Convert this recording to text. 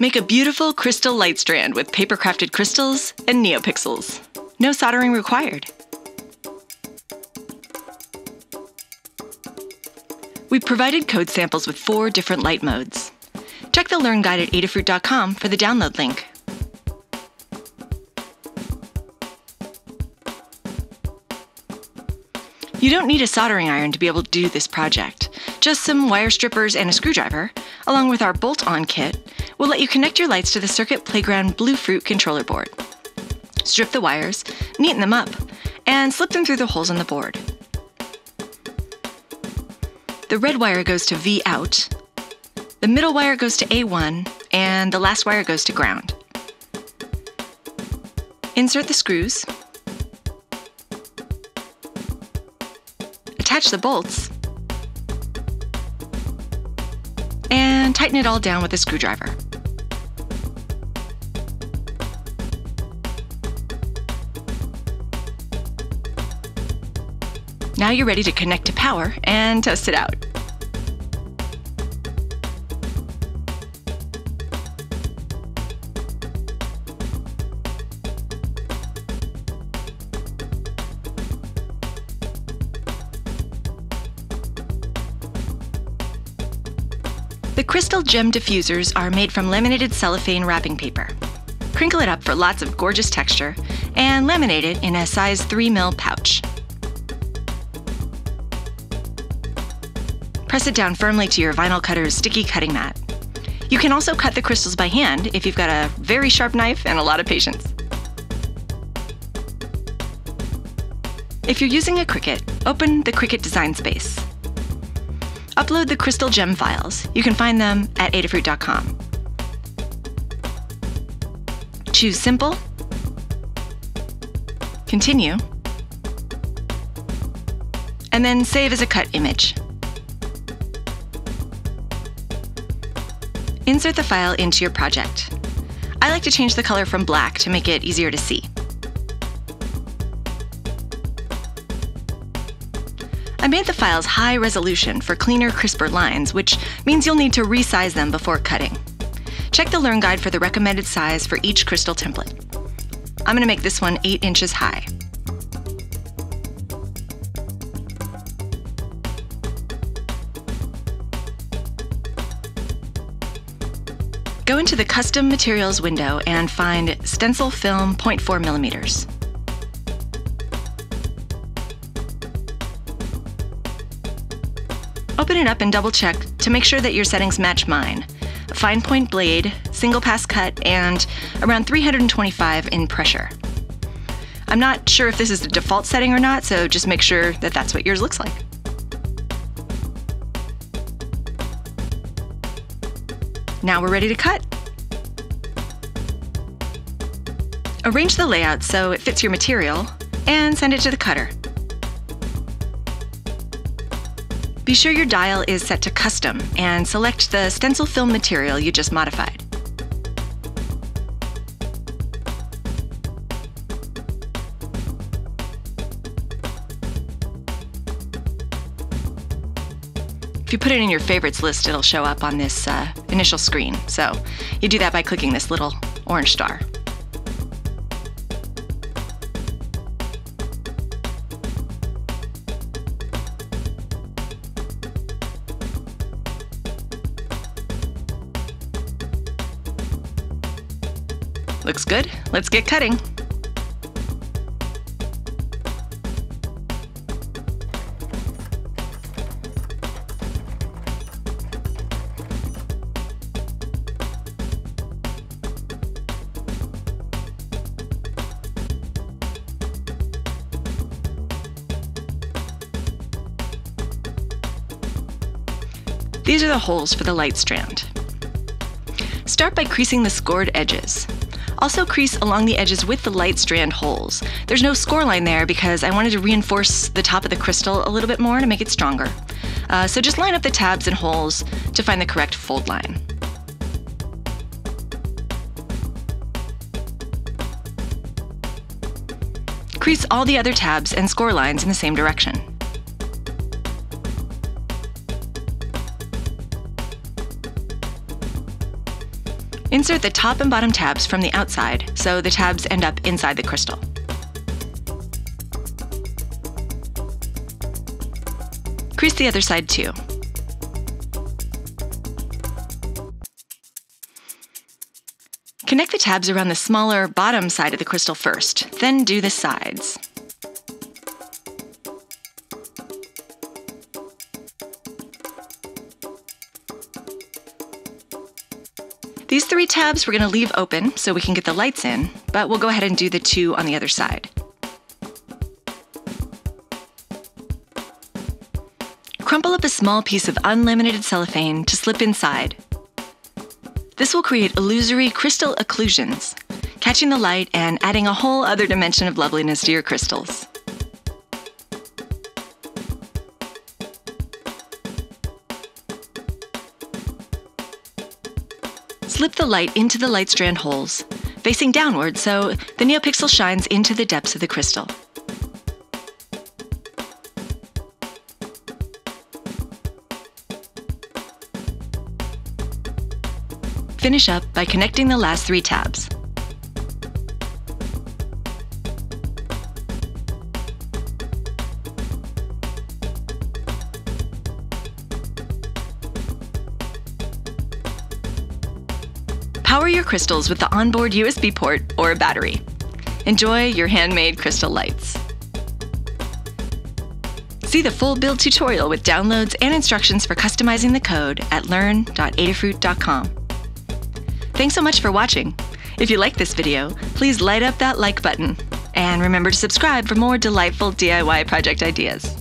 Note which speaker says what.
Speaker 1: Make a beautiful crystal light strand with paper crafted crystals and neopixels. No soldering required. We provided code samples with four different light modes. Check the Learn Guide at Adafruit.com for the download link. You don't need a soldering iron to be able to do this project. Just some wire strippers and a screwdriver, along with our bolt-on kit, will let you connect your lights to the Circuit Playground Bluefruit controller board. Strip the wires, neaten them up, and slip them through the holes in the board. The red wire goes to V out, the middle wire goes to A1, and the last wire goes to ground. Insert the screws, attach the bolts, and tighten it all down with a screwdriver. Now you're ready to connect to power and test it out. The crystal gem diffusers are made from laminated cellophane wrapping paper. Crinkle it up for lots of gorgeous texture and laminate it in a size 3 mil pouch. Press it down firmly to your vinyl cutter's sticky cutting mat. You can also cut the crystals by hand if you've got a very sharp knife and a lot of patience. If you're using a Cricut, open the Cricut Design Space. Upload the crystal gem files. You can find them at adafruit.com. Choose Simple, Continue, and then save as a cut image. Insert the file into your project. I like to change the color from black to make it easier to see. I made the files high resolution for cleaner, crisper lines, which means you'll need to resize them before cutting. Check the Learn Guide for the recommended size for each crystal template. I'm going to make this one 8 inches high. Go into the Custom Materials window and find Stencil Film 0.4 millimeters. Open it up and double check to make sure that your settings match mine. A fine point blade, single pass cut, and around 325 in pressure. I'm not sure if this is the default setting or not, so just make sure that that's what yours looks like. Now we're ready to cut. Arrange the layout so it fits your material and send it to the cutter. Be sure your dial is set to custom and select the stencil film material you just modified. If you put it in your favorites list, it'll show up on this uh, initial screen. So you do that by clicking this little orange star. Looks good. Let's get cutting. These are the holes for the light strand. Start by creasing the scored edges. Also crease along the edges with the light strand holes. There's no score line there because I wanted to reinforce the top of the crystal a little bit more to make it stronger. Uh, so just line up the tabs and holes to find the correct fold line. Crease all the other tabs and score lines in the same direction. Insert the top and bottom tabs from the outside so the tabs end up inside the crystal. Crease the other side too. Connect the tabs around the smaller bottom side of the crystal first, then do the sides. These three tabs we're going to leave open so we can get the lights in, but we'll go ahead and do the two on the other side. Crumple up a small piece of unlaminated cellophane to slip inside. This will create illusory crystal occlusions, catching the light and adding a whole other dimension of loveliness to your crystals. Slip the light into the light strand holes, facing downward so the NeoPixel shines into the depths of the crystal. Finish up by connecting the last three tabs. Power your crystals with the onboard USB port or a battery. Enjoy your handmade crystal lights. See the full build tutorial with downloads and instructions for customizing the code at learn.adafruit.com. Thanks so much for watching. If you like this video, please light up that like button. And remember to subscribe for more delightful DIY project ideas.